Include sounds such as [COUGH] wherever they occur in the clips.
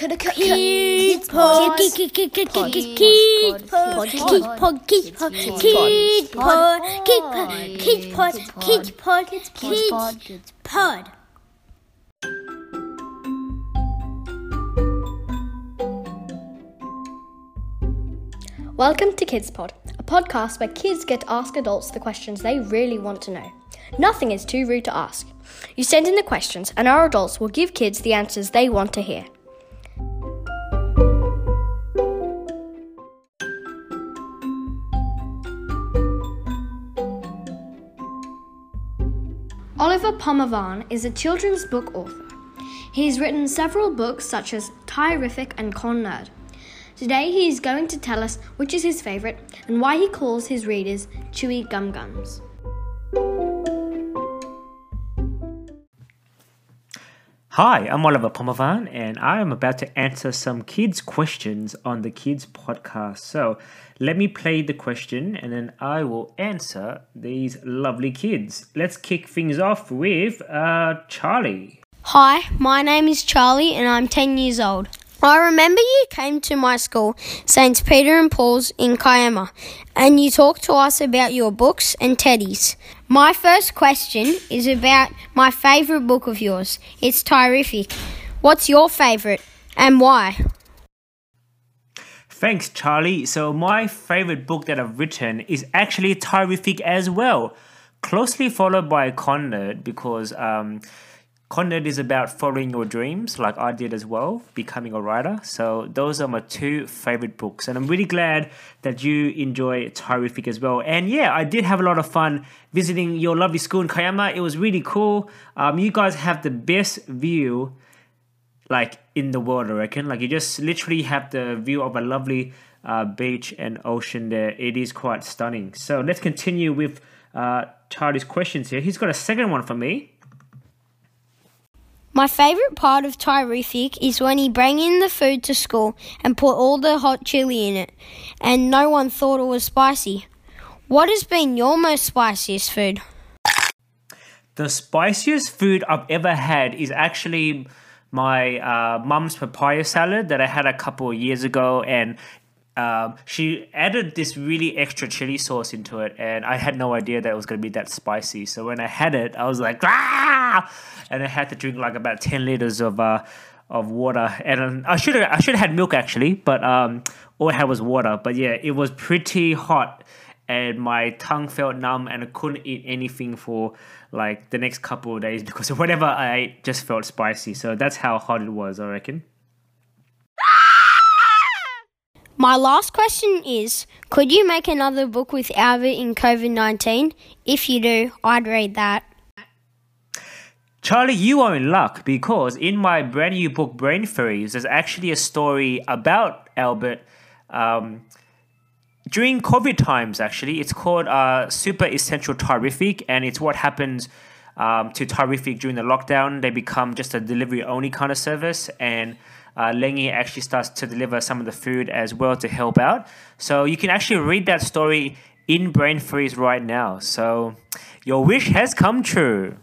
Kids Pod. Kids Pod. Kids Pod. Kids Pod. Kids Pod. Kids Pod. Kids Pod. Kids Pod. Pod. Welcome to Kids Pod, a podcast where kids get to ask adults the questions they really want to know. Nothing is too rude to ask. You send in the questions, and our adults will give kids the answers they want to hear. Phommavanh is a children's book author. He's written several books such as Thai-riffic and Con Nerd. Today he is going to tell us which is his favourite and why he calls his readers Chewy Gum Gums. Hi, I'm Oliver Phommavanh, and I am about to answer some kids' questions on the Kids Podcast. So let me play the question and then I will answer these lovely kids. Let's kick things off with uh, Charlie. Hi, my name is Charlie and I'm 10 years old. I remember you came to my school, St. Peter and Paul's in Kiama, and you talked to us about your books and teddies. My first question is about my favourite book of yours. It's Thai-riffic. What's your favourite and why? Thanks, Charlie. So, my favorite book that I've written is actually Thai-riffic as well, closely followed by Con Nerd because um, Con Nerd is about following your dreams, like I did as well, becoming a writer. So those are my two favorite books, and I'm really glad that you enjoy Thai-riffic as well. And yeah, I did have a lot of fun visiting your lovely school in Kiama. It was really cool. Um, you guys have the best view, like in the world, I reckon. Like you just literally have the view of a lovely uh, beach and ocean there. It is quite stunning. So let's continue with uh, Charlie's questions here. He's got a second one for me. My favourite part of Thai-riffic is when he bring in the food to school and put all the hot chili in it, and no one thought it was spicy. What has been your most spiciest food? The spiciest food I've ever had is actually my uh, mum's papaya salad that I had a couple of years ago, and um, she added this really extra chili sauce into it, and I had no idea that it was going to be that spicy. So when I had it, I was like, ah! and I had to drink like about ten liters of uh, of water, and um, I should have I should have had milk actually, but um, all I had was water. But yeah, it was pretty hot, and my tongue felt numb, and I couldn't eat anything for like the next couple of days [LAUGHS] because whatever I ate just felt spicy. So that's how hot it was, I reckon. My last question is Could you make another book with Albert in COVID 19? If you do, I'd read that. Charlie, you are in luck because in my brand new book, Brain Freeze, there's actually a story about Albert um, during COVID times, actually. It's called uh, Super Essential Terrific, and it's what happens um, to Thai-riffic during the lockdown. They become just a delivery only kind of service, and uh, Lengy actually starts to deliver some of the food as well to help out. So you can actually read that story in Brain Freeze right now. So your wish has come true.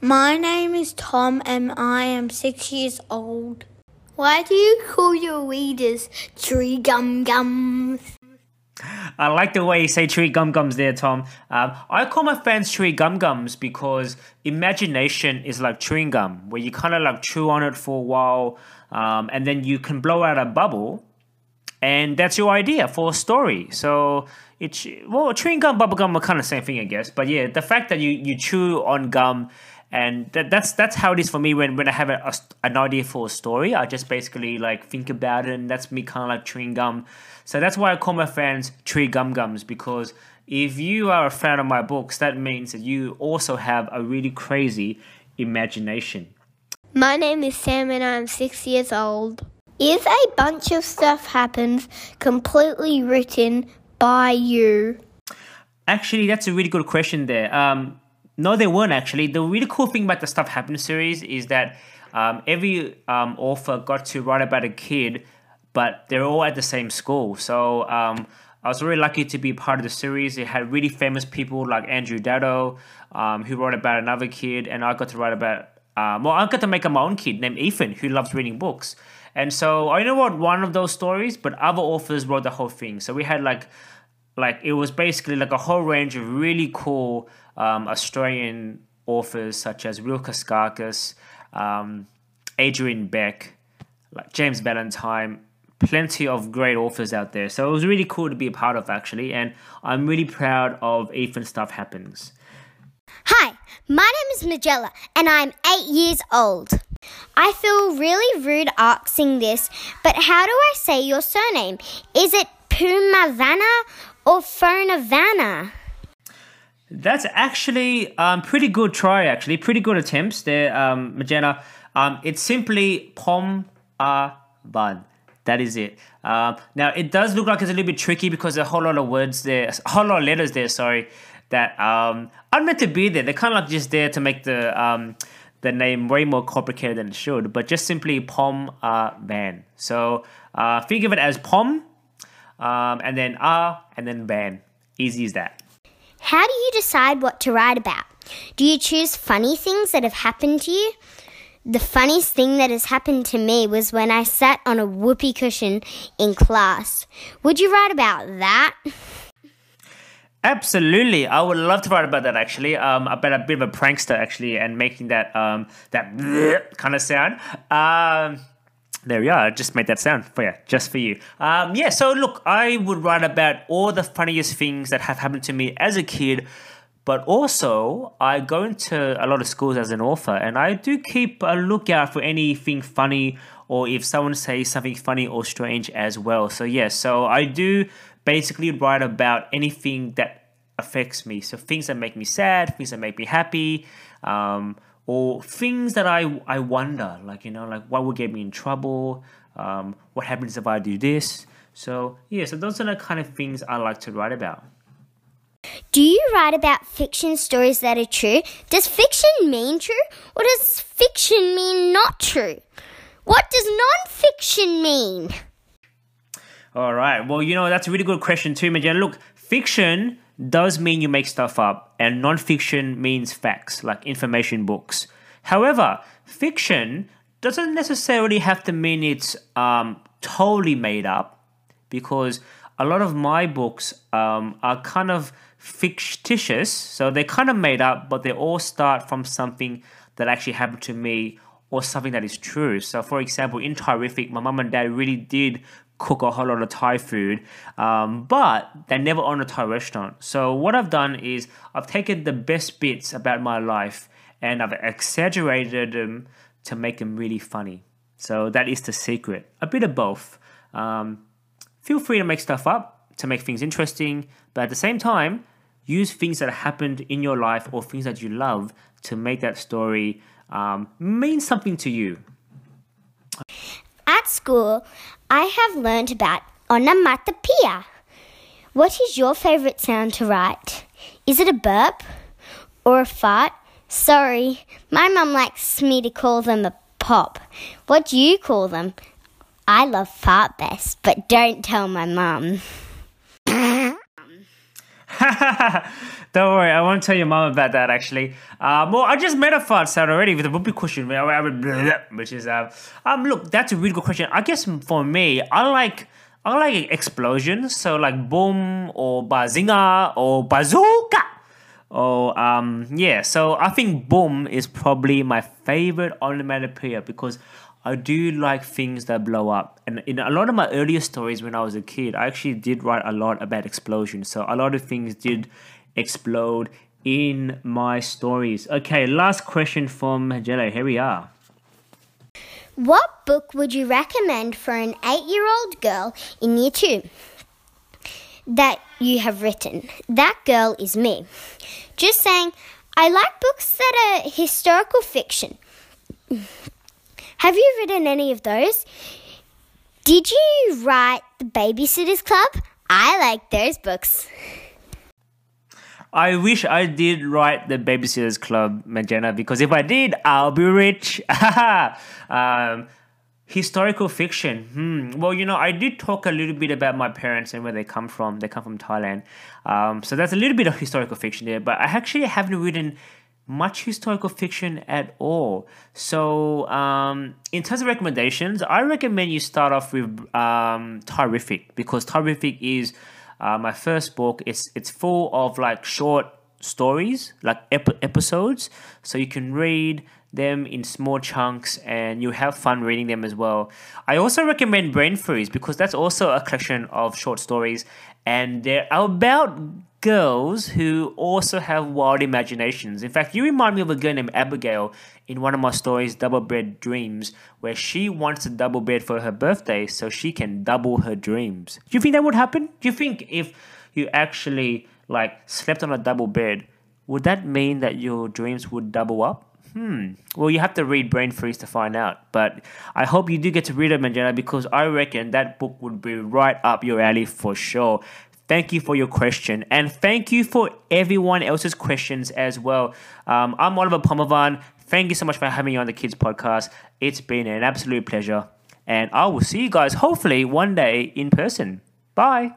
My name is Tom and I am six years old. Why do you call your readers tree gum gums? I like the way you say chewy gum gums there, Tom. Um, I call my fans chewy gum gums because imagination is like chewing gum, where you kind of like chew on it for a while, um, and then you can blow out a bubble, and that's your idea for a story. So it's well, chewing gum, bubble gum are kind of same thing, I guess. But yeah, the fact that you you chew on gum and that, that's that's how it is for me when, when I have a, a, an idea for a story. I just basically like think about it, and that's me kind of like chewing gum. So that's why I call my fans tree gum gums because if you are a fan of my books, that means that you also have a really crazy imagination. My name is Sam, and I'm six years old. Is a bunch of stuff happens completely written by you? Actually, that's a really good question there. Um, no, they weren't actually. The really cool thing about the Stuff Happens series is that um, every um, author got to write about a kid, but they're all at the same school. So um, I was really lucky to be part of the series. It had really famous people like Andrew Daddo, um, who wrote about another kid, and I got to write about um, well, I got to make up my own kid named Ethan who loves reading books. And so I know what one of those stories, but other authors wrote the whole thing. So we had like, like it was basically like a whole range of really cool um, Australian authors such as Rilke Skarkis, um, Adrian Beck, like James Valentine, plenty of great authors out there. So it was really cool to be a part of actually, and I'm really proud of Ethan Stuff Happens. Hi, my name is Magella, and I'm eight years old. I feel really rude asking this, but how do I say your surname? Is it Pumavana or Phonavana? That's actually um, pretty good try. Actually, pretty good attempts there, um, Magena. Um, it's simply Pom A Van. That is it. Um, now it does look like it's a little bit tricky because there's a whole lot of words there, [LAUGHS] a whole lot of letters there. Sorry, that um, aren't meant to be there. They're kind of like just there to make the um, the name way more complicated than it should. But just simply Pom A Van. So uh, think of it as Pom, um, and then A, and then Van. Easy as that. How do you decide what to write about? Do you choose funny things that have happened to you? The funniest thing that has happened to me was when I sat on a whoopee cushion in class. Would you write about that? Absolutely, I would love to write about that. Actually, um, about a bit of a prankster actually, and making that um that [LAUGHS] kind of sound. Um, there we are. I just made that sound for you, just for you. Um, yeah. So look, I would write about all the funniest things that have happened to me as a kid, but also I go into a lot of schools as an author, and I do keep a lookout for anything funny or if someone says something funny or strange as well. So yeah, so I do basically write about anything that affects me. So things that make me sad, things that make me happy, um, or things that I I wonder, like you know, like what would get me in trouble, um, what happens if I do this. So yeah, so those are the kind of things I like to write about. Do you write about fiction stories that are true? Does fiction mean true, or does fiction mean not true? What does non-fiction mean? All right. Well, you know, that's a really good question too, Magenta. Look, fiction does mean you make stuff up, and nonfiction means facts, like information books. However, fiction doesn't necessarily have to mean it's um, totally made up, because a lot of my books um, are kind of fictitious, so they're kind of made up, but they all start from something that actually happened to me or something that is true. So, for example, in Thai-riffic, my mum and dad really did cook a whole lot of Thai food, um, but they never own a Thai restaurant. So what I've done is I've taken the best bits about my life and I've exaggerated them to make them really funny. So that is the secret. A bit of both. Um, feel free to make stuff up to make things interesting, but at the same time, use things that happened in your life or things that you love to make that story um, mean something to you. School, I have learned about onomatopoeia. What is your favourite sound to write? Is it a burp or a fart? Sorry, my mum likes me to call them a pop. What do you call them? I love fart best, but don't tell my mum. [LAUGHS] Don't worry, I won't tell your mom about that actually. Um, well, I just made a fart sound already with a whoopee question, which is uh, um. Look, that's a really good question. I guess for me, I like I like explosions. So like boom or bazinga or bazooka. Or um yeah, so I think boom is probably my favorite onomatopoeia because I do like things that blow up. And in a lot of my earlier stories when I was a kid, I actually did write a lot about explosions. So a lot of things did explode in my stories. Okay, last question from Jello. Here we are. What book would you recommend for an eight year old girl in year two that you have written? That girl is me. Just saying, I like books that are historical fiction. Have you written any of those? Did you write The Babysitter's Club? I like those books. I wish I did write the Babysitters Club, Magenta because if I did, I'll be rich. [LAUGHS] um, historical fiction. Hmm. Well, you know, I did talk a little bit about my parents and where they come from. They come from Thailand. Um, so that's a little bit of historical fiction there, but I actually haven't written much historical fiction at all. So, um, in terms of recommendations, I recommend you start off with um, Thai-riffic because Thai-riffic is uh, my first book. It's it's full of like short stories, like ep- episodes, so you can read them in small chunks and you have fun reading them as well. I also recommend Brain Freeze because that's also a collection of short stories and they're about girls who also have wild imaginations. In fact, you remind me of a girl named Abigail in one of my stories, Double Bed Dreams, where she wants a double bed for her birthday so she can double her dreams. Do you think that would happen? Do you think if you actually like slept on a double bed, would that mean that your dreams would double up? Hmm. Well, you have to read Brain Freeze to find out. But I hope you do get to read it, Manjana, because I reckon that book would be right up your alley for sure. Thank you for your question. And thank you for everyone else's questions as well. Um, I'm Oliver Phommavanh. Thank you so much for having me on the Kids Podcast. It's been an absolute pleasure. And I will see you guys hopefully one day in person. Bye.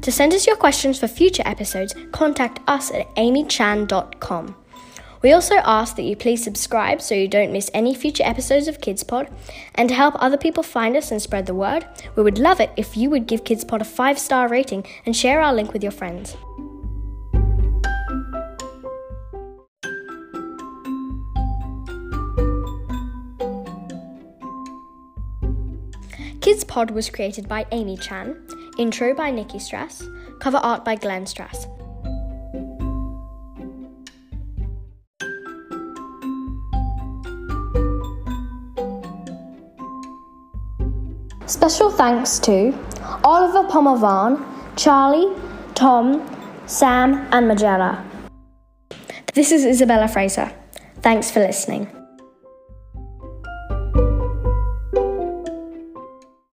To send us your questions for future episodes, contact us at amychan.com. We also ask that you please subscribe so you don't miss any future episodes of KidsPod. And to help other people find us and spread the word, we would love it if you would give KidsPod a five star rating and share our link with your friends. KidsPod was created by Amy Chan, intro by Nikki Strass, cover art by Glenn Strass. Special thanks to Oliver Phommavanh, Charlie, Tom, Sam, and Magella. This is Isabella Fraser. Thanks for listening.